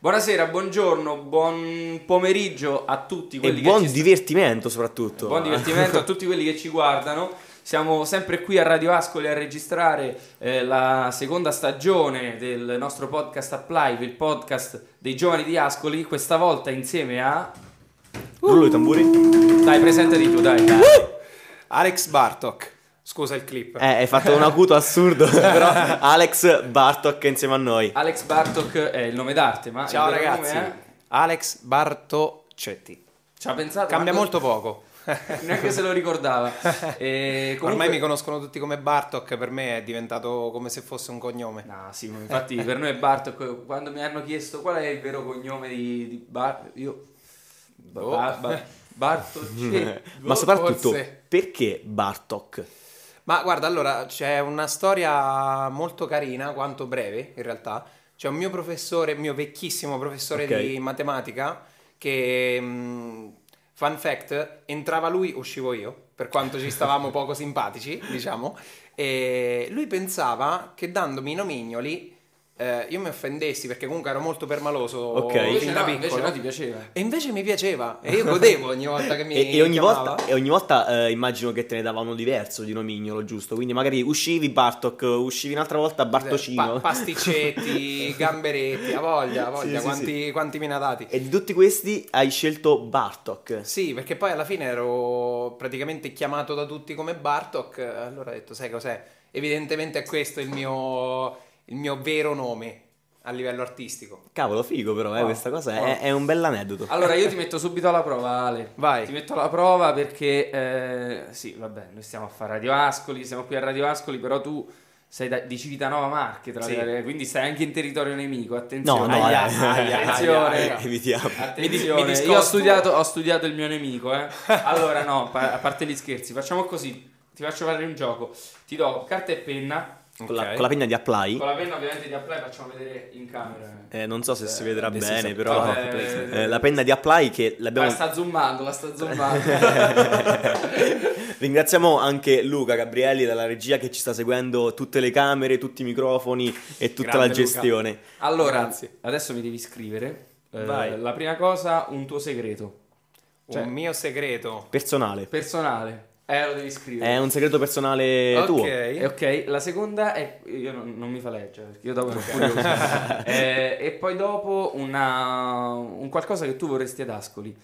Buonasera, buongiorno, buon pomeriggio a tutti quelli e che buon ci divertimento soprattutto. Buon divertimento a tutti quelli che ci guardano. Siamo sempre qui a Radio Ascoli a registrare eh, la seconda stagione del nostro podcast Apply, il podcast dei giovani di Ascoli, questa volta insieme a... Rullo i tamburi. Dai, presentati tu, dai. Alex Bartok. Scusa il clip. Eh, hai fatto un acuto assurdo, però Alex Bartok insieme a noi. Alex Bartok è il nome d'arte, ma Ciao ragazzi. è? Alex Bartocetti. Ci ha pensato? Cambia manco- molto poco. Neanche se lo ricordava. E comunque- Ormai mi conoscono tutti come Bartok, per me è diventato come se fosse un cognome. No, sì, ma infatti per noi è Bartok. Quando mi hanno chiesto qual è il vero cognome di, di Bar... Io... Oh. ba- ba- Bartocci. Ma soprattutto, forse. perché Bartok? Ma guarda, allora c'è una storia molto carina, quanto breve in realtà. C'è un mio professore, mio vecchissimo professore Ok. di matematica, che, mh, fun fact, entrava lui, uscivo io, per quanto ci stavamo poco simpatici, diciamo. E lui pensava che dandomi i nomignoli eh, io mi offendessi perché comunque ero molto permaloso Ok. Invece fin da no, piccolo. invece no, ti piaceva. E invece mi piaceva e io godevo ogni volta che mi E, e ogni chiamava. volta, e ogni volta eh, immagino che te ne davano diverso di nomignolo, giusto? Quindi magari uscivi Bartok, uscivi un'altra volta Bartocino. Pa- pasticcetti, gamberetti, a voglia, a voglia, Sì, sì, quanti, quanti me ne ha dati. E di tutti questi hai scelto Bartok. Sì, perché poi alla fine ero praticamente chiamato da tutti come Bartok, allora ho detto, sai cos'è? Evidentemente è questo il mio, il mio vero nome a livello artistico. Cavolo, figo però, eh, Wow. questa cosa è, Wow. è un bell'aneddoto. Allora io ti metto subito alla prova, Ale. Vai. Ti metto alla prova perché, eh, sì, vabbè, noi stiamo a fare Radio Ascoli, siamo qui a Radio Ascoli, però tu sei da- di Civitanova Marche, tra Sì. le- quindi stai anche in territorio nemico, No, attenzione. no, Aia, eh, aia, attenzione. aia, evitiamo. Attenzione, Mi mi io ho studiato, ho studiato il mio nemico, eh. Allora no, pa- a parte gli scherzi, facciamo così, ti faccio fare un gioco. Ti do carta e penna, Con, la, Ok. con la penna di Apply. con la penna ovviamente di Apply facciamo vedere in camera. Eh, non so se si vedrà bene, a però placement. eh, la penna di Apply che La l'abbiamo sta zoomando, la sta zoomando. Ringraziamo anche Luca Gabrielli dalla regia che ci sta seguendo tutte le camere, tutti i microfoni e tutta Grande la Luca. gestione. Allora, Grazie. adesso mi devi scrivere. eh, Vai. la prima cosa, un tuo segreto. Cioè, un mio segreto. Personale. personale. Eh, lo devi scrivere. È un segreto personale tuo. E Ok. la seconda è. Io non, non mi fa leggere perché io dopo sono curioso. Eh, e poi dopo una, un qualcosa che tu vorresti ad Ascoli.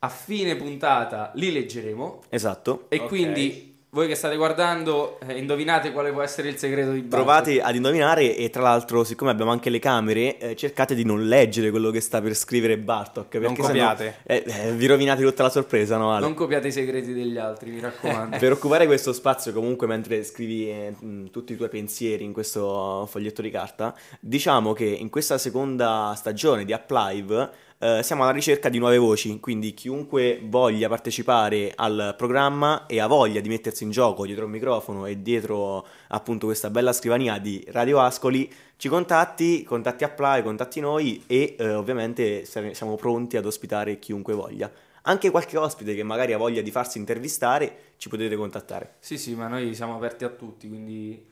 A fine puntata li leggeremo. Esatto. E Ok. quindi voi che state guardando, eh, indovinate quale può essere il segreto di Bartok. Provate ad indovinare e tra l'altro, siccome abbiamo anche le camere, eh, cercate di non leggere quello che sta per scrivere Bartok. Non sennò, copiate. eh, eh, vi rovinate tutta la sorpresa, no Ale? Non copiate i segreti degli altri, mi raccomando. Per occupare questo spazio comunque mentre scrivi eh, tutti i tuoi pensieri in questo foglietto di carta, diciamo che in questa seconda stagione di Uplive eh, siamo alla ricerca di nuove voci, quindi chiunque voglia partecipare al programma e ha voglia di mettersi in gioco dietro un microfono e dietro appunto questa bella scrivania di Radio Ascoli, ci contatti, contatti Apply, contatti noi e eh, ovviamente siamo pronti ad ospitare chiunque voglia. Anche qualche ospite che magari ha voglia di farsi intervistare, ci potete contattare. Sì, sì, ma noi siamo aperti a tutti, quindi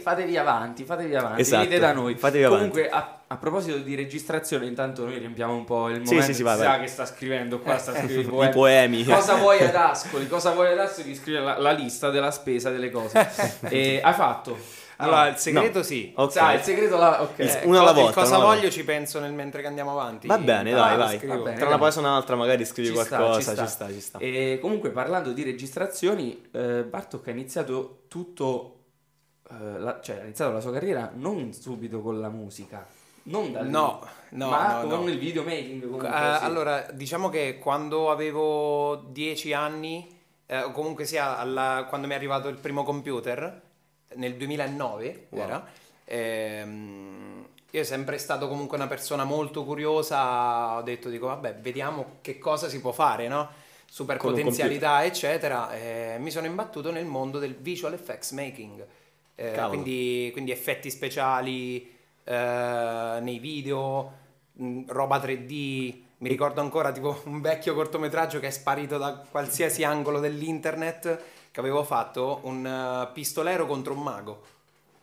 fatevi avanti, fatevi avanti, Esatto, venite da noi. fatevi avanti. Comunque, a, a proposito di registrazione, intanto noi riempiamo un po' il Sì, momento. sì, sì, si vai, sa vai. che sta scrivendo qua, sta scrivendo i I poemi. poemi. Cosa vuoi ad Ascoli? Cosa vuoi ad Ascoli? Scrive la, la lista della spesa delle cose. e hai fatto? Allora, No. il segreto sì. Ok. Sai, il segreto là, ok. Il- Eh, una alla volta, cosa voglio ci penso nel mentre che andiamo avanti. Va bene, Ah, dai, lo vai. scrivo. Va bene. Tra una pausa e un'altra magari scrivi Ci sta, qualcosa, ci sta. ci sta, ci sta. E comunque parlando di registrazioni, eh, Bartok ha iniziato tutto, eh, la- cioè ha iniziato la sua carriera non subito con la musica, non dal No, no, ma no, con no. il videomaking. Comunque, Eh, sì. Allora, diciamo che quando avevo 10 anni, eh, o comunque sia alla- quando mi è arrivato il primo computer, nel 2009 Wow. era, ehm, io sono sempre stato comunque una persona molto curiosa, ho detto, dico, vabbè, vediamo che cosa si può fare, no? Super potenzialità, eccetera. e mi sono imbattuto nel mondo del visual effects making. Eh, quindi, quindi effetti speciali eh, nei video, mh, roba 3D. Mi ricordo ancora tipo un vecchio cortometraggio che è sparito da qualsiasi angolo dell'internet che avevo fatto un eh, pistolero contro un mago.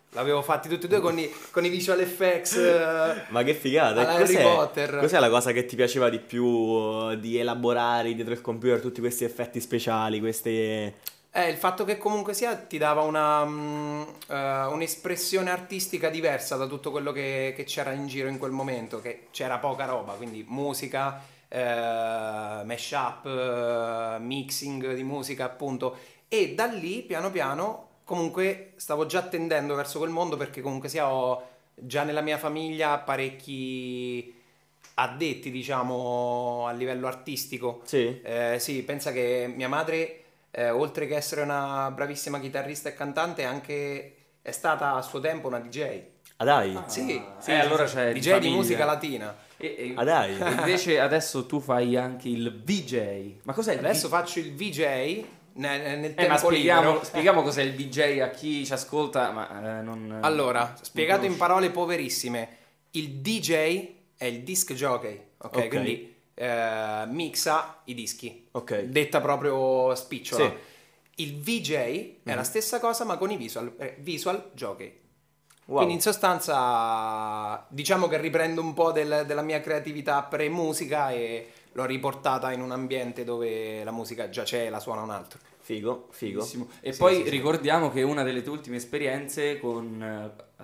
L'avevo fatti tutti e due con i, con i visual effects. eh, Ma che figata! Harry cos'è, Potter. cos'è la cosa che ti piaceva di più uh, di elaborare dietro il computer tutti questi effetti speciali, queste... Eh, il fatto che comunque sia ti dava una, mm, eh, un'espressione artistica diversa da tutto quello che, che c'era in giro in quel momento, che c'era poca roba, quindi musica, eh, mashup, eh, mixing di musica appunto, e da lì piano piano comunque stavo già tendendo verso quel mondo perché comunque sia ho già nella mia famiglia parecchi addetti diciamo a livello artistico. Sì? Eh, sì, pensa che mia madre, eh, oltre che essere una bravissima chitarrista e cantante, anche è stata a suo tempo una DJ. Ah dai! Sì, sì, Eh, sì, allora sì. c'è DJ di musica latina. E, e- Ah dai! e invece adesso tu fai anche il VJ. Ma cos'è il Adesso VJ? faccio il VJ nel, nel Eh, ma tempo spieghiamo, libero. spieghiamo cos'è il VJ a chi ci ascolta, ma eh, non... Allora, spiegato in conosce. parole poverissime, il DJ è il disc jockey, ok? Ok. Quindi eh, mixa i dischi, Ok. detta proprio spicciola. Sì. Mhm. Il VJ è la stessa cosa ma con i visual, eh, visual jockey. Wow. Quindi in sostanza diciamo che riprendo un po' del- della mia creatività pre-musica e l'ho riportata in un ambiente dove la musica già c'è e la suona un altro. Figo, figo. Benissimo. E Sì, poi sì, sì. ricordiamo che una delle tue ultime esperienze con, eh,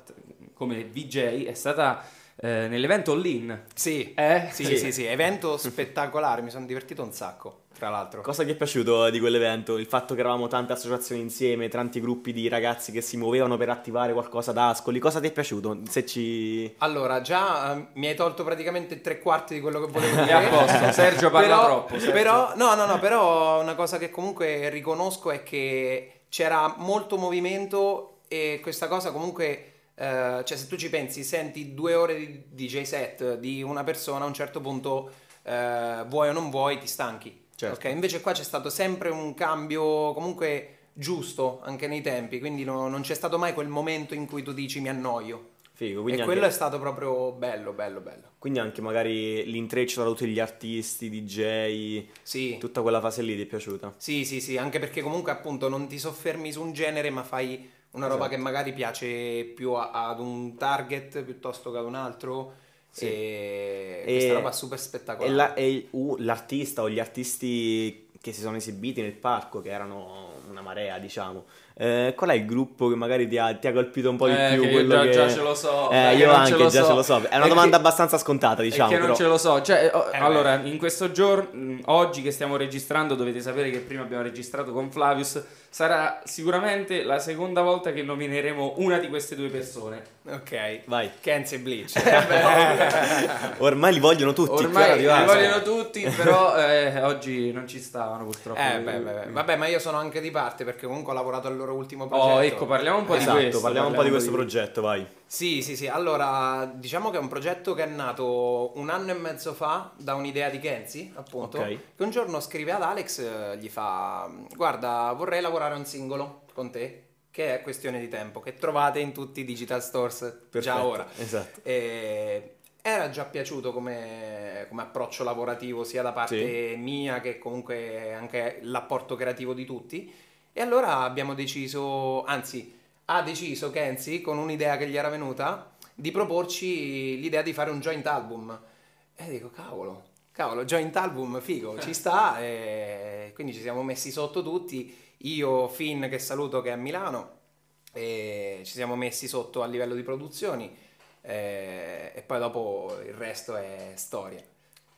come VJ è stata eh, nell'evento All-In. Sì, Eh? sì, Sì. sì, sì, evento spettacolare, mi sono divertito un sacco, tra l'altro. Cosa ti è piaciuto di quell'evento? Il fatto che eravamo tante associazioni insieme, tanti gruppi di ragazzi che si muovevano per attivare qualcosa ad Ascoli. Cosa ti è piaciuto? Se ci... Allora, già eh, mi hai tolto praticamente tre quarti di quello che volevo È dire. a posto, Sergio parla Però- troppo. Sergio. Però, no, no, no, però una cosa che comunque riconosco è che c'era molto movimento e questa cosa comunque, eh, cioè se tu ci pensi, senti due ore di DJ set di una persona, a un certo punto, eh, vuoi o non vuoi, ti stanchi. Certo. Ok, Invece qua c'è stato sempre un cambio comunque giusto anche nei tempi, quindi no- non c'è stato mai quel momento in cui tu dici mi annoio. Figo, E quindi, quello anche, è stato proprio bello, bello, bello. quindi anche magari l'intreccio tra tutti gli artisti, DJ, Sì. tutta quella fase lì ti è piaciuta? Sì, sì, sì, anche perché comunque appunto non ti soffermi su un genere, ma fai una roba Esatto. che magari piace più a- ad un target piuttosto che ad un altro. Sì. E, E- questa roba è super E, spettacolare. la- e uh, l'artista o gli artisti che si sono esibiti nel parco, che erano una marea, diciamo. Eh, qual è il gruppo che magari ti ha, ti ha colpito un po' di Eh, più? che io quello già, che... già ce lo so. Eh, perché io anche ce già so. ce lo so. È una Perché- domanda abbastanza scontata, diciamo. Perché non ce lo so. Cioè, oh, Eh, allora, in questo giorno, oggi che stiamo registrando, dovete sapere che prima abbiamo registrato con Flavius. Sarà sicuramente la seconda volta che nomineremo una di queste due persone. Ok, Vai. Kenzie Bleach. Ormai li vogliono tutti. Ormai li vogliono tutti, però eh, oggi non ci stavano purtroppo. Eh, beh, beh, beh. Vabbè, ma io sono anche di parte perché comunque ho lavorato al loro ultimo progetto. Oh, ecco, parliamo un po' Esatto, di questo. parliamo un po' di questo progetto. progetto, vai. Sì, sì, sì. Allora, diciamo che è un progetto che è nato un anno e mezzo fa da un'idea di Kenzie, appunto. Ok. Che un giorno scrive ad Alex, eh, gli fa: Guarda, vorrei lavorare un singolo con te. Che è questione di tempo, che trovate in tutti i digital stores Perfetto, già ora. Esatto. E era già piaciuto come, come approccio lavorativo sia da parte mia che comunque anche l'apporto creativo di tutti. E allora abbiamo deciso, anzi ha deciso Kenzie con un'idea che gli era venuta di proporci l'idea di fare un joint album. E dico cavolo, cavolo, joint album figo, ci sta. E quindi ci siamo messi sotto tutti, io Finn che saluto che è a Milano e ci siamo messi sotto a livello di produzioni eh, e poi dopo il resto è storia.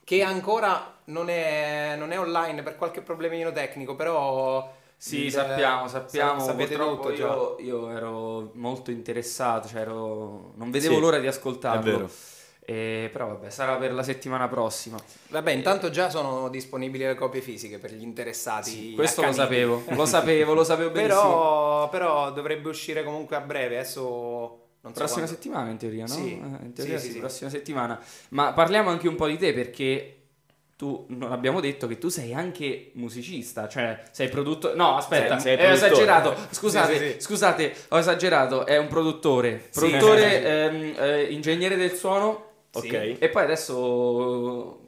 Che ancora non è, non è online per qualche problemino tecnico, però... Sì, il- sappiamo, sappiamo. sa- Purtroppo io, io ero molto interessato, cioè ero... non vedevo Sì, l'ora di ascoltarlo. è vero. E- però vabbè, sarà per la settimana prossima. Vabbè, intanto già sono disponibili le copie fisiche per gli interessati. Questo lo sapevo, lo sapevo, lo sapevo benissimo. Però, però dovrebbe uscire comunque a breve, adesso non so Prossima quando. settimana in teoria, no? Sì, Eh, in teoria sì, sì, sì, sì. prossima settimana. Ma parliamo anche un po' di te perché tu non abbiamo detto che tu sei anche musicista, cioè sei produttore. No, aspetta, Sei- sei ho esagerato. Scusate, Sì, sì, sì. scusate, ho esagerato, è un produttore. Sì. Produttore, ehm, eh, ingegnere del suono Sì. Ok. e poi adesso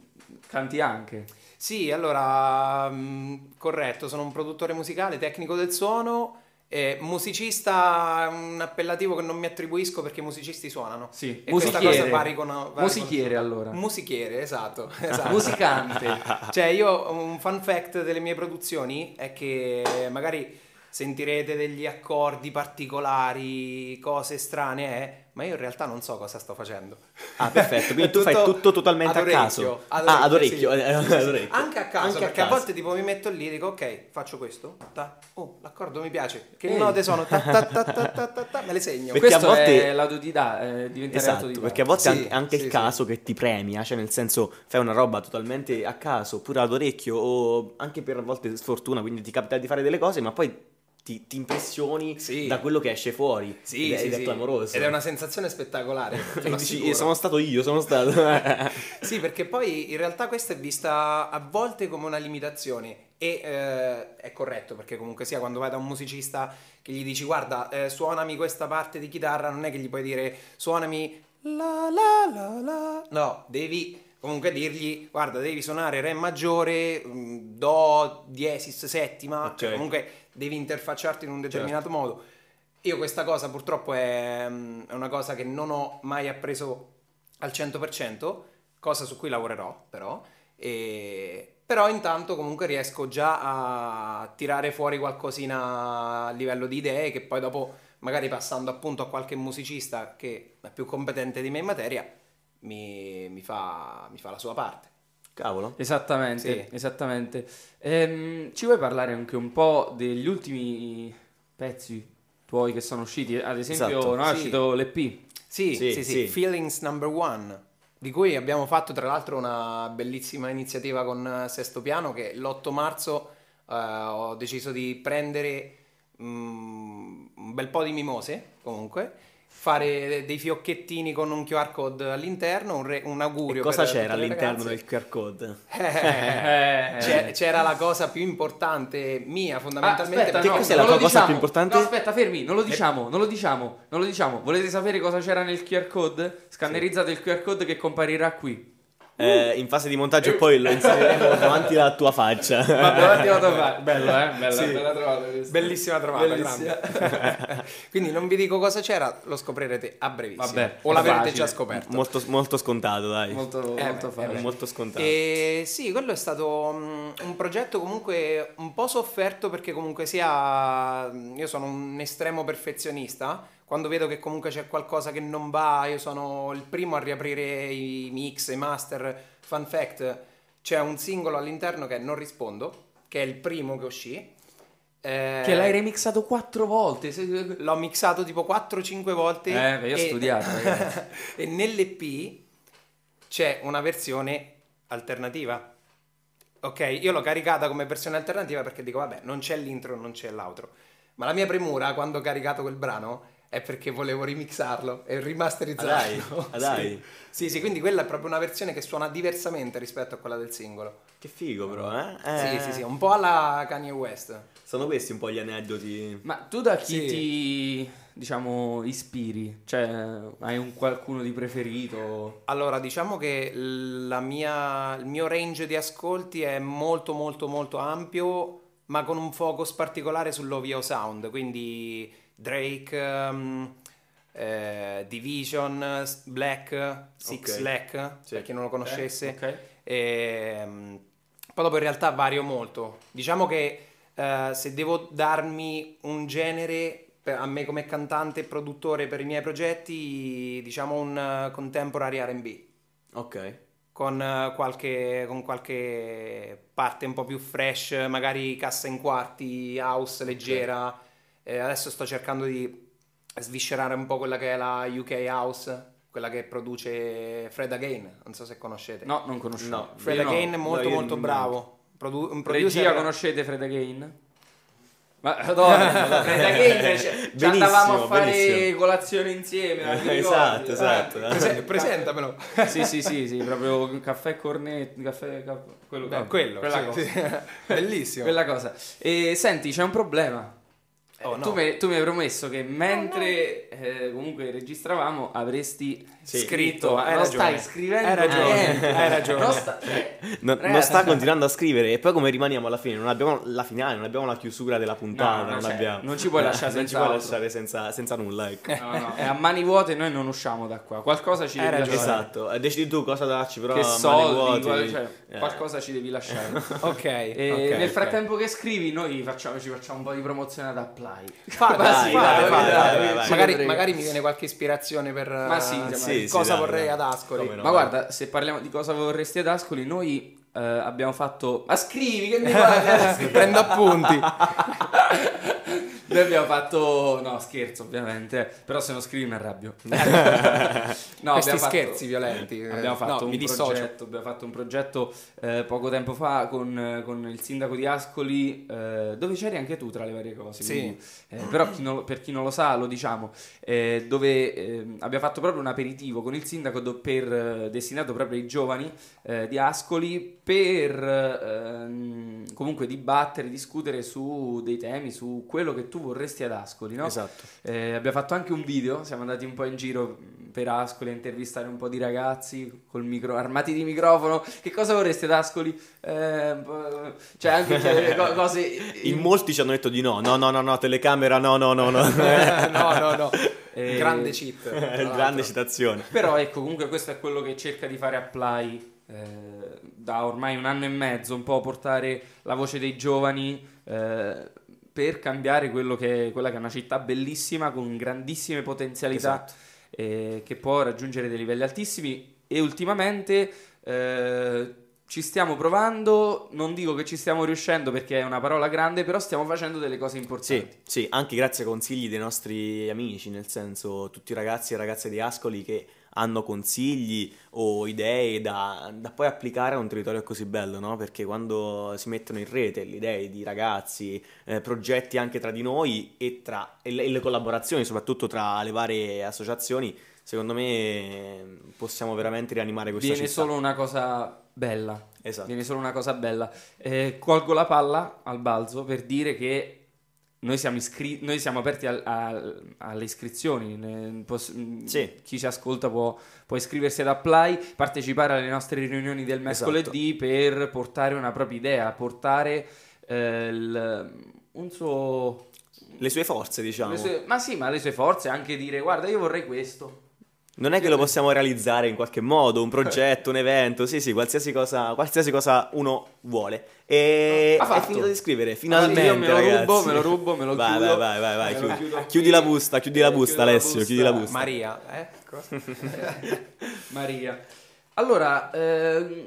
canti anche. Sì, allora, mh, corretto, sono un produttore musicale, tecnico del suono Eh, musicista è un appellativo che non mi attribuisco perché i musicisti suonano. Sì, E questa musichiere. cosa vari con- vari con- Musichiere, allora. Musichiere, esatto. esatto. Musicante. Cioè, io un fun fact delle mie produzioni è che magari sentirete degli accordi particolari, cose strane, eh, ma io in realtà non so cosa sto facendo. Ah, perfetto, quindi tu fai tutto totalmente ad a caso. orecchio, ad Ah, ad orecchio, orecchio, sì. eh, ad orecchio. Anche a caso, Anche a perché a caso. volte tipo mi metto lì e dico ok, faccio questo, ta, oh, l'accordo mi piace, che Ehi. note sono, ta, ta, ta, ta, ta, ta, ta, me le segno. Perché Questo a volte- è l'autodidatta, eh, diventare Esatto, autodidatta. perché a volte Sì, anche, anche sì, il sì. caso che ti premia, cioè nel senso fai una roba totalmente a caso, pure ad orecchio o anche per a volte sfortuna, quindi ti capita di fare delle cose, ma poi ti, ti impressioni Sì. da quello che esce fuori Sì, ed, sì, ed è clamoroso. Ed è una sensazione spettacolare. dici, sono stato io, sono stato... Sì, perché poi in realtà questa è vista a volte come una limitazione e eh, è corretto perché comunque sia quando vai da un musicista che gli dici guarda eh, suonami questa parte di chitarra non è che gli puoi dire suonami la la la la no devi comunque dirgli guarda devi suonare re maggiore mm, do diesis settima cioè Ok. comunque devi interfacciarti in un determinato modo. Io questa cosa purtroppo è, mm, è una cosa che non ho mai appreso al 100%, cosa su cui lavorerò però, e- però intanto comunque riesco già a tirare fuori qualcosina a livello di idee che poi dopo magari passando appunto a qualche musicista che è più competente di me in materia mi, mi fa, mi fa la sua parte. Cavolo. Esattamente, Sì. esattamente. Ehm, ci vuoi parlare anche un po' degli ultimi pezzi tuoi che sono usciti? Ad esempio, Esatto, no, è sì. uscito l'EP. Sì, Sì, sì, sì, sì. Feelings Number One, di cui abbiamo fatto tra l'altro una bellissima iniziativa con eh, Sesto Piano che l'8 marzo eh, ho deciso di prendere mm, un bel po' di mimose comunque, fare dei fiocchettini con un QR code all'interno, un, re- un augurio. E cosa c'era all'interno del QR code? Eh, c'è- c'era la cosa più importante mia Ah, fondamentalmente. aspetta, Che no, cos'è la cosa diciamo. più importante? No, aspetta, fermi, non lo diciamo, non lo diciamo, non lo diciamo. Volete sapere cosa c'era nel QR code? Scannerizzate il QR code che comparirà qui. Eh, in fase di montaggio poi lo inseriremo davanti alla tua faccia. Va davanti alla tua parte. Bello, eh? Bella, Sì. bella trovata. Bellissima trovata, Bellissima. Quindi non vi dico cosa c'era, lo scoprirete a brevissimo. Vabbè, o l'avrete facile. già scoperto. molto, molto scontato, dai. Molto, Eh, molto beh, eh molto scontato. E sì, quello è stato mm, un progetto comunque un po' sofferto perché comunque sia io sono un estremo perfezionista. Quando vedo che comunque c'è qualcosa che non va, io sono il primo a riaprire i mix, i master. Fun fact, c'è un singolo all'interno che è Non rispondo, che è il primo che uscì. Eh, Che l'hai remixato quattro volte. L'ho mixato tipo 4-5 volte. Eh, beh, io ho e- studiato, e nell'EP c'è una versione alternativa. Ok, io l'ho caricata come versione alternativa perché dico, vabbè, non c'è l'intro, non c'è l'outro. Ma la mia premura quando ho caricato quel brano è perché volevo remixarlo e rimasterizzarlo. Ah, dai, ah, dai. Sì. sì, sì, quindi quella è proprio una versione che suona diversamente rispetto a quella del singolo. Che figo però, eh? Sì, Eh, sì, sì, un po' alla Kanye West. Sono questi un po' gli aneddoti. Ma tu da chi Sì. ti, diciamo, ispiri? Cioè, hai un qualcuno di preferito? Allora, diciamo che la mia- il mio range di ascolti è molto molto molto ampio, ma con un focus particolare sull'OVO sound, quindi Drake, ehm, eh, Division, Black, Six Ok. Black, Sì. per chi non lo conoscesse. Ok. Ehm, poi dopo in realtà vario molto. Diciamo che eh, se devo darmi un genere per- a me come cantante e produttore per i miei progetti, diciamo un eh, contemporary RB. Ok. Con eh, qualche, con qualche parte un po' più fresh, magari cassa in quarti, house leggera. Eh, adesso sto cercando di sviscerare un po' quella che è la UK House, quella che produce Fred Again, non so se conoscete. No, non conosco. No, Fred Io no. Again è molto no, molto bravo. Produ- un producer- Regia, conoscete Fred Again? Ma adoro, Fred Again, cioè, ci andavamo a fare benissimo. colazione insieme. Esatto, esatto. Eh, Prese- presentamelo. sì, sì, sì, sì, proprio caffè cornetto, caffè, caffè- quello, Beh, quello, quella sì, cosa. sì. Bellissimo. Quella cosa. E senti, c'è un problema. Oh, Eh, no. tu, mi, tu mi hai promesso che mentre eh, comunque registravamo avresti Sì. scritto. Hai non ragione. stai scrivendo Hai ragione, niente. hai ragione. Non sta- cioè, Non, non sta continuando a scrivere e poi come rimaniamo alla fine? Non abbiamo la finale, non abbiamo la chiusura della puntata, No, no, non cioè, abbiamo. non ci puoi lasciare non ci senza puoi lasciare senza, senza nulla, ecco. No, no, è a mani vuote noi non usciamo da qua. Qualcosa ci Hai devi ragione. lasciare. Esatto, e decidi tu cosa darci, però Che a mani soldi, vuote, qual- cioè, eh. qualcosa ci devi lasciare. Ok. E ok, nel frattempo che scrivi, noi facciamo, ci facciamo un po' di promozione ad Apply. Dai, sì, fate, dai, dai, magari, mi viene qualche ispirazione per Ma sì, eh, sì, sì, cosa dai, vorrei ad Ascoli. No? Ma guarda, se parliamo di cosa vorresti ad Ascoli, noi eh, abbiamo fatto. Ma scrivi che mi guarda. Prendo appunti. Noi abbiamo fatto. No, scherzo, ovviamente. Però se non scrivi mi arrabbio. no, Questi fatto- scherzi violenti. eh, Abbiamo fatto, no, un progetto, abbiamo fatto un progetto eh, poco tempo fa con, con il sindaco di Ascoli, eh, dove c'eri anche tu tra le varie cose. Sì. quindi, eh, però chi non per chi non lo sa, lo diciamo, eh, dove eh, abbiamo fatto proprio un aperitivo con il sindaco do- per, eh, destinato proprio ai giovani di Ascoli per ehm, comunque dibattere, discutere su dei temi, su quello che tu vorresti ad Ascoli, no? Esatto. Eh, abbiamo fatto anche un video, siamo andati un po' in giro per Ascoli a intervistare un po' di ragazzi col micro, armati di microfono. Che cosa vorreste ad Ascoli? Eh, cioè anche chiedere co- cose... In molti ci hanno detto di no, no, no, no, no, telecamera, no, no, no, no. no, no, no. Eh, Grande cheat. Grande citazione. Però ecco, comunque questo è quello che cerca di fare Apply eh, da ormai un anno e mezzo, un po' portare la voce dei giovani eh, per cambiare quello che, quella che è una città bellissima con grandissime potenzialità Esatto. eh, che può raggiungere dei livelli altissimi e ultimamente eh, ci stiamo provando, non dico che ci stiamo riuscendo perché è una parola grande, però stiamo facendo delle cose Sì, importanti. sì, anche grazie ai consigli dei nostri amici, nel senso tutti i ragazzi e ragazze di Ascoli che hanno consigli o idee da, da poi applicare a un territorio così bello, no? Perché quando si mettono in rete le idee di ragazzi, eh, progetti anche tra di noi e, tra, e le, e le collaborazioni, soprattutto tra le varie associazioni, secondo me eh, possiamo veramente rianimare questa Viene città. solo una cosa bella. Esatto. Viene solo una cosa bella. Eh, colgo la palla al balzo per dire che noi siamo, iscri- noi siamo aperti al- al- alle iscrizioni. Ne- poss- mh, Sì. Chi ci ascolta può, può iscriversi ad Apply, partecipare alle nostre riunioni del Esatto. mercoledì per portare una propria idea, portare eh, il- un suo. Le sue forze, diciamo. le sue- ma sì, ma le sue forze, anche dire guarda, io vorrei questo. Non è che lo possiamo realizzare in qualche modo, un progetto, un evento, sì sì, qualsiasi cosa, qualsiasi cosa uno vuole. E Ha è fatto. finito di scrivere, finalmente Io me lo ragazzi. rubo, me lo rubo, me lo vai, chiudo. Vai, vai, vai, lo chiudi, chiudo chiudi la busta, chiudi la Eh, busta chiudo la Alessio, busta. chiudi la busta. Maria, ecco. Maria. Allora, ehm,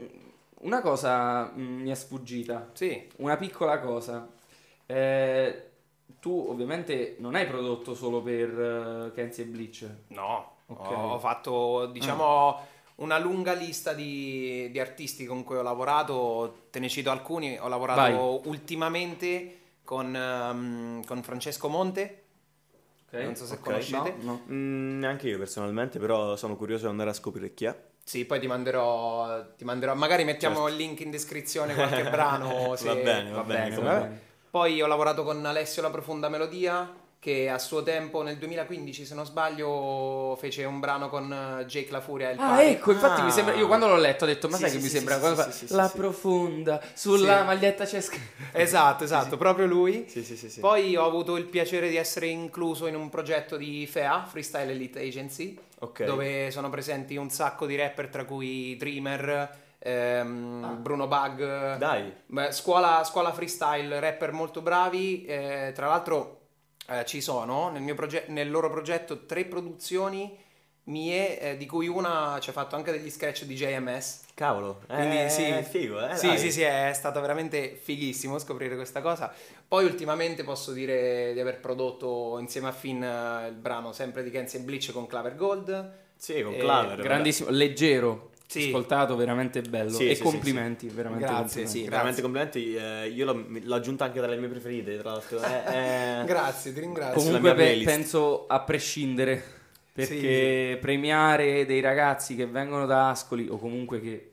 una cosa mm, mi è sfuggita, Sì. una piccola cosa. Eh, tu ovviamente non hai prodotto solo per uh, Kenzie e Bleach. No, Ok. ho fatto diciamo una lunga lista di, di artisti con cui ho lavorato, te ne cito alcuni, ho lavorato Vai. ultimamente con, ehm, con Francesco Monte, Ok? Non so se Ok, conoscete. No, no. Mm, neanche io personalmente, però sono curioso di andare a scoprire chi è. sì, poi ti manderò, ti manderò magari mettiamo il link in descrizione qualche brano. se- Va bene, Va va bene. bene. Poi ho lavorato con Alessio La Profonda Melodia, che a suo tempo nel 2015, se non sbaglio, fece un brano con eh, Jake La Furia il Ah, Pari. ecco, infatti Ah. mi sembra. Io quando l'ho letto ho detto, ma Sì, sai sì, che mi sì, sembra fa sì, sì, la profonda sulla maglietta c'è. Esatto, esatto, proprio lui. Poi ho avuto il piacere di essere incluso in un progetto di FEA, Freestyle Elite Agency, Ok. dove sono presenti un sacco di rapper, tra cui Dreamer, ehm, Ah. Bruno Bug, Dai. Beh, scuola, scuola freestyle, rapper molto bravi. eh, tra l'altro eh, ci sono nel, mio proge- nel loro progetto tre produzioni mie, eh, di cui una ci ha fatto anche degli sketch di JMS. Cavolo, Quindi eh, sì, è figo, eh. sì, dai. sì, sì, è stato veramente fighissimo scoprire questa cosa. Poi ultimamente posso dire di aver prodotto insieme a Finn eh, il brano sempre di Kenzie Bleach con Claver Gold. Sì, con Eh, Claver. vabbè. Grandissimo, leggero. Sì. Ascoltato, veramente bello. Sì, e sì, complimenti, veramente. Grazie, complimenti. Sì, Grazie. veramente complimenti. eh, io l'ho, l'ho aggiunta anche tra le mie preferite, tra l'altro. Eh, eh, Grazie, ti ringrazio. Comunque pe- penso a prescindere, perché premiare dei ragazzi che vengono da Ascoli o comunque che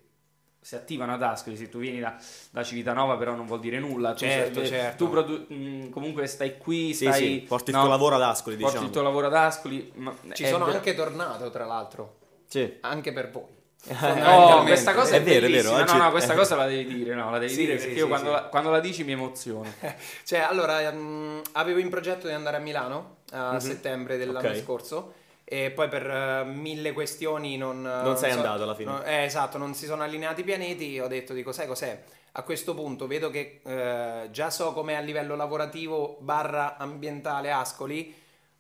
si attivano ad Ascoli, se tu vieni da, da Civitanova però non vuol dire nulla, tu, Certo, sei- certo. tu produ- mh, comunque stai qui, Sì, stai, sì, porti il no, tuo lavoro ad Ascoli, porti diciamo. il tuo lavoro ad Ascoli, ma Ci sono ver- anche tornato, tra l'altro. Sì. anche per voi. No, questa cosa è, È vero, è vero, bellissima. oggi- No, no, questa cosa la devi dire, no, la devi Sì, dire sì, perché sì, io quando. La, quando la dici mi emoziono. Cioè, allora, mm, avevo in progetto di andare a Milano a Mhm. settembre dell'anno Ok. scorso e poi per eh, mille questioni non... Non sei andato alla fine. eh, esatto, non si sono allineati i pianeti, ho detto, dico, sai cos'è? A questo punto vedo che eh, già so com'è a livello lavorativo barra ambientale Ascoli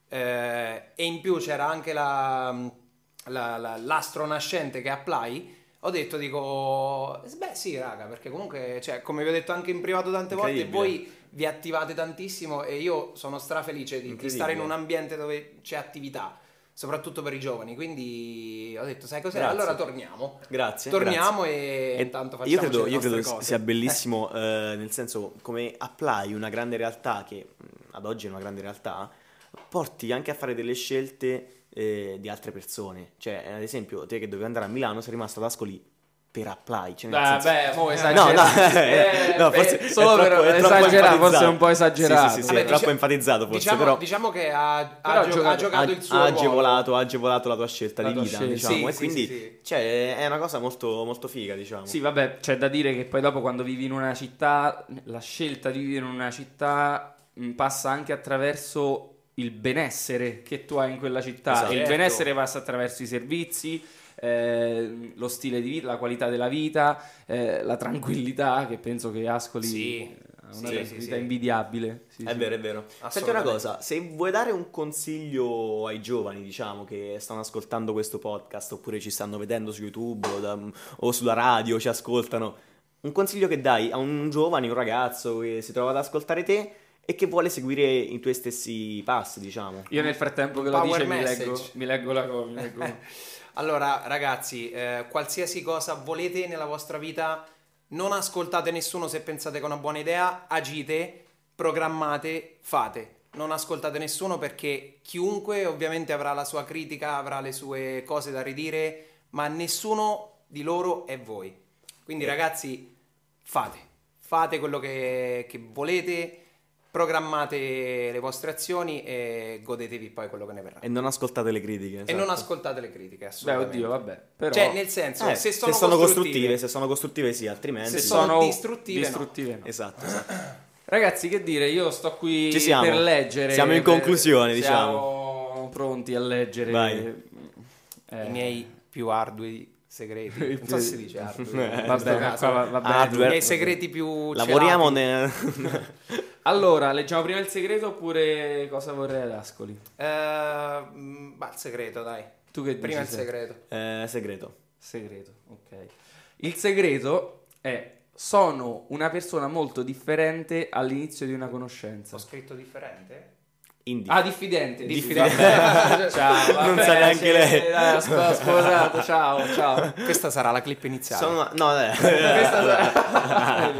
eh, e in più c'era anche la, la- la- l'astro nascente che è Apply. Ho detto, dico, beh sì raga, perché comunque, cioè, come vi ho detto anche in privato tante volte, voi vi attivate tantissimo e io sono strafelice di, di stare in un ambiente dove c'è attività, soprattutto per i giovani. Quindi ho detto, sai cos'è? Grazie. Allora torniamo. Grazie. Torniamo grazie. e, intanto facciamo io credo, io credo cose. sia bellissimo, eh, nel senso, come apply una grande realtà che ad oggi è una grande realtà, porti anche a fare delle scelte eh, di altre persone. Cioè, ad esempio, te che dovevi andare a Milano sei rimasto ad Ascoli per apply. Cioè, nel Beh, senso- beh, mo No, esagerato. no, Eh, no, beh, forse è solo troppo- per è troppo esagerare, forse è un po' esagerato. Sì, sì, sì, Vabbè, è troppo dicia- enfatizzato forse, diciamo, però diciamo che ha, ha Però ha gio- giocato- ha giocato il suo ha ruolo. agevolato, ha agevolato la tua scelta La di tua vita, scelta. diciamo, Sì, e sì, quindi sì, sì. Cioè, è una cosa molto, molto figa, diciamo. Sì, vabbè, c'è da dire che poi dopo quando vivi in una città, la scelta di vivere in una città mh, passa anche attraverso il benessere che tu hai in quella città. Esatto. E il Certo. benessere passa attraverso i servizi, eh, lo stile di vita, la qualità della vita, eh, la tranquillità, che penso che Ascoli Sì. ha una Sì, tranquillità sì, sì. invidiabile. Sì, È sì. vero, è vero. Senti una cosa, se vuoi dare un consiglio ai giovani, diciamo, che stanno ascoltando questo podcast oppure ci stanno vedendo su YouTube o, da- o sulla radio, ci ascoltano, un consiglio che dai a un giovane, un ragazzo che si trova ad ascoltare te e che vuole seguire i tuoi stessi passi, diciamo. Io nel frattempo che lo Power dice mi leggo, mi leggo la cosa. leggo- Allora, ragazzi, eh, qualsiasi cosa volete nella vostra vita, non ascoltate nessuno se pensate che è una buona idea, agite, programmate, fate. Non ascoltate nessuno perché chiunque ovviamente avrà la sua critica, avrà le sue cose da ridire, ma nessuno di loro è voi. Quindi ragazzi, fate, fate quello che, che volete, programmate le vostre azioni e godetevi poi quello che ne verrà. E non ascoltate le critiche. E esatto. non ascoltate le critiche, Beh, assolutamente. oddio, vabbè. Però... Cioè, nel senso, Eh, se sono, costruttive, costruttive, se sono costruttive sì, altrimenti... se se sono sono distruttive, no. distruttive no. Esatto, esatto. Ragazzi, che dire, io sto qui Ci siamo. per leggere. Siamo in per- conclusione, Siamo pronti a leggere. Vai. Eh, i miei più ardui segreti. Non so più- se si dice ardui. Eh, in Va questo bene, caso. va, va bene. Hardware. I miei segreti più Lavoriamo nel... Allora, leggiamo prima il segreto oppure cosa vorrei ad Ascoli? Eh, mm, bah, il segreto, dai. Tu che Prima il dici? Seth? segreto. eh, segreto. Segreto, ok. Il segreto è sono una persona molto differente all'inizio di una conoscenza. Ho scritto differente? Indie. Ah, diffidente. Diffidente. Vabbè. ciao. Non vabbè, sa neanche lei. sp- sposato, ciao, ciao. Questa sarà la clip iniziale. Sono... No, eh. Questa-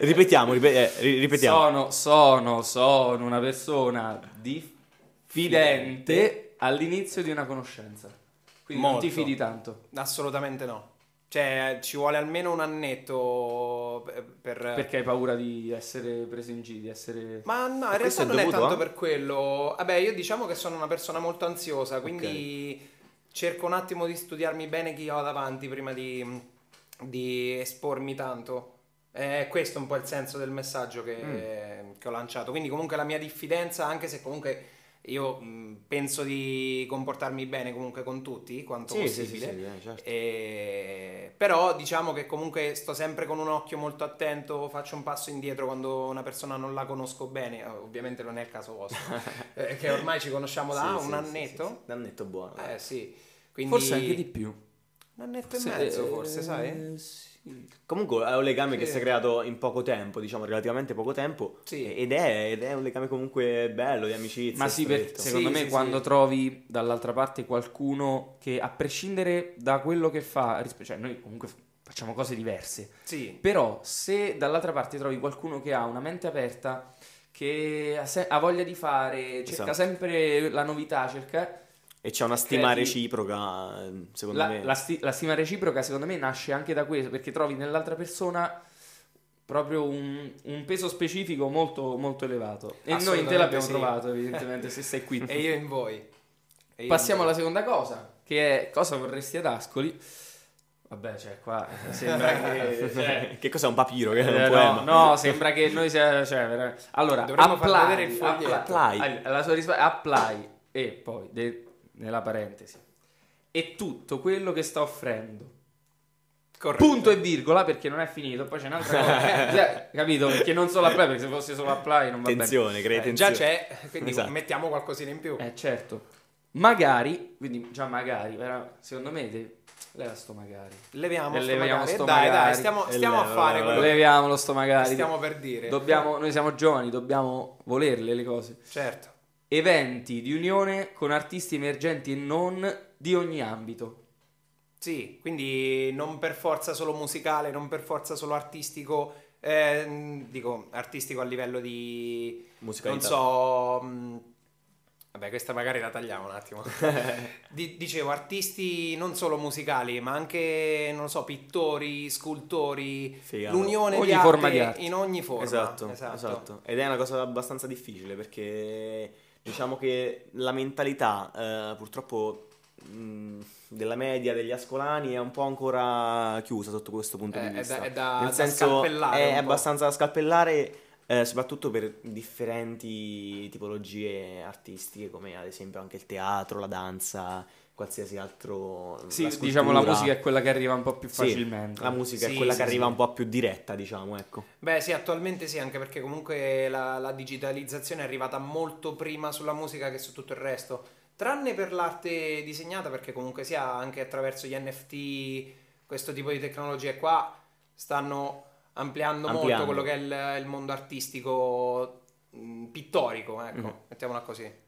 ripetiamo, ripe- eh, ri- ripetiamo. Sono, sono, sono una persona diffidente all'inizio di una conoscenza. Quindi non ti Molto. fidi tanto. Assolutamente no. Cioè, ci vuole almeno un annetto per... per- Perché hai paura di essere preso in giro, di essere... Ma no, in realtà è non è dovuto tanto a? per quello. Vabbè, io diciamo che sono una persona molto ansiosa, quindi cerco un attimo di studiarmi bene chi ho davanti prima di, di espormi tanto. È questo un po' il senso del messaggio che, Mm. che ho lanciato. Quindi comunque la mia diffidenza, anche se comunque io mh, penso di comportarmi bene comunque con tutti, quanto Sì, sì, sì, possibile. sì, eh, certo. E- Però diciamo che comunque sto sempre con un occhio molto attento, faccio un passo indietro quando una persona non la conosco bene, Eh, ovviamente non è il caso vostro, eh, che ormai ci conosciamo da Sì, un annetto. sì, sì. Un annetto buono. Eh sì, quindi Forse anche di più. un annetto e Se- mezzo eh, forse, sai? sì. Comunque è un legame che Sì. si è creato in poco tempo, diciamo relativamente poco tempo. Sì. Ed è, ed è un legame comunque bello, di amicizia. Ma sì, per- secondo Sì, me sì, quando sì. trovi dall'altra parte qualcuno che a prescindere da quello che fa, cioè noi comunque facciamo cose diverse, Sì, però se dall'altra parte trovi qualcuno che ha una mente aperta, che ha, se- ha voglia di fare, cerca Esatto. sempre la novità, cerca... E c'è una stima credi- reciproca, eh, secondo La, me. la sti- la stima reciproca secondo me nasce anche da questo, perché trovi nell'altra persona proprio un, un peso specifico molto, molto elevato. E noi in te l'abbiamo sì. trovato, evidentemente, se sei qui. e io in voi. E io Passiamo in alla voi. seconda cosa. che è Cosa vorresti ad Ascoli? Vabbè, cioè, qua sembra che... Cioè, che cos'è un papiro? Che è eh, no, no, sembra che noi siamo... Cioè, allora, Dovremmo far apply, vedere il apply, Apply. la sua risposta è apply e poi, de- nella parentesi, è tutto quello che sta offrendo. Corretto. Punto e virgola perché non è finito. Poi c'è un'altra cosa. Cioè, capito? Perché non solo apply, perché se fosse solo apply non va bene. Attenzione, crei Eh, già c'è, quindi Esatto. mettiamo qualcosina in più. Eh, certo. Magari, quindi già magari, però, secondo me, de- leva sto magari. Leviamo, E sto leviamo magari. sto dai, magari. dai, stiamo, E stiamo a fare leva, quello che Leviamolo sto magari. stiamo per dire. Dobbiamo, noi siamo giovani, dobbiamo volerle le cose. Certo. Eventi di unione con artisti emergenti e non di ogni ambito. Sì, quindi non per forza solo musicale, non per forza solo artistico, eh, dico artistico a livello di... non Musicalità. so... mh, Vabbè, questa magari la tagliamo un attimo. Di- dicevo, artisti non solo musicali, ma anche, non so, pittori, scultori, Figata. l'unione Ogni di arte forma di arte. in ogni forma. Esatto, esatto, Ed è una cosa abbastanza difficile perché diciamo che la mentalità eh, purtroppo mh, della media degli ascolani è un po' ancora chiusa sotto questo punto È- di è da- vista. è da- Nel da senso scalpellare è abbastanza da scalpellare eh, soprattutto per differenti tipologie artistiche come ad esempio anche il teatro, la danza, qualsiasi altro Sì, la diciamo la musica è quella che arriva un po' più Sì, facilmente. la musica Sì, è quella sì, che arriva sì. un po' più diretta, diciamo, ecco. Beh, sì, attualmente sì, anche perché comunque la, la digitalizzazione è arrivata molto prima sulla musica che su tutto il resto. Tranne per l'arte disegnata, perché comunque sia anche attraverso gli NFT, questo tipo di tecnologie qua stanno ampliando, molto Ampliando. quello che è il, il mondo artistico mh, pittorico, ecco, Mhm. mettiamola così.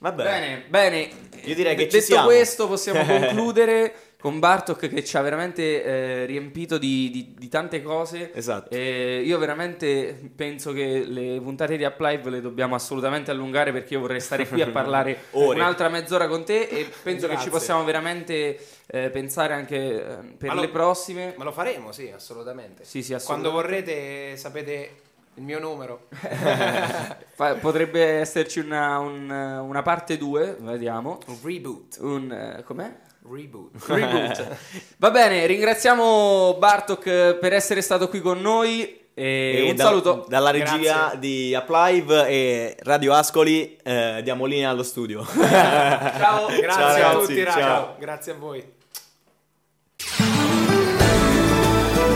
Vabbè. Bene, bene. Io direi che D- ci Detto siamo. questo, possiamo concludere con Bartok che ci ha veramente eh, riempito di, di- di tante cose. Esatto. Eh, io veramente penso che le puntate di Uplive le dobbiamo assolutamente allungare perché io vorrei stare qui a parlare un'altra mezz'ora con te e penso che ci possiamo veramente eh, pensare anche eh, per lo- le prossime. Ma lo faremo, sì, assolutamente. Sì, sì, Quando assolutamente. vorrete sapete il mio numero. Potrebbe esserci una, un- una parte 2, vediamo. Un reboot. Un, eh, com'è? Reboot. Reboot. Va bene, ringraziamo Bartok eh, per essere stato qui con noi e, E un da- saluto. dalla regia Grazie. di Uplive e Radio Ascoli eh, diamo linea allo studio. Ciao. Grazie Ciao, a tutti, raga. ciao. Grazie a voi.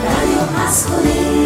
Radio Ascoli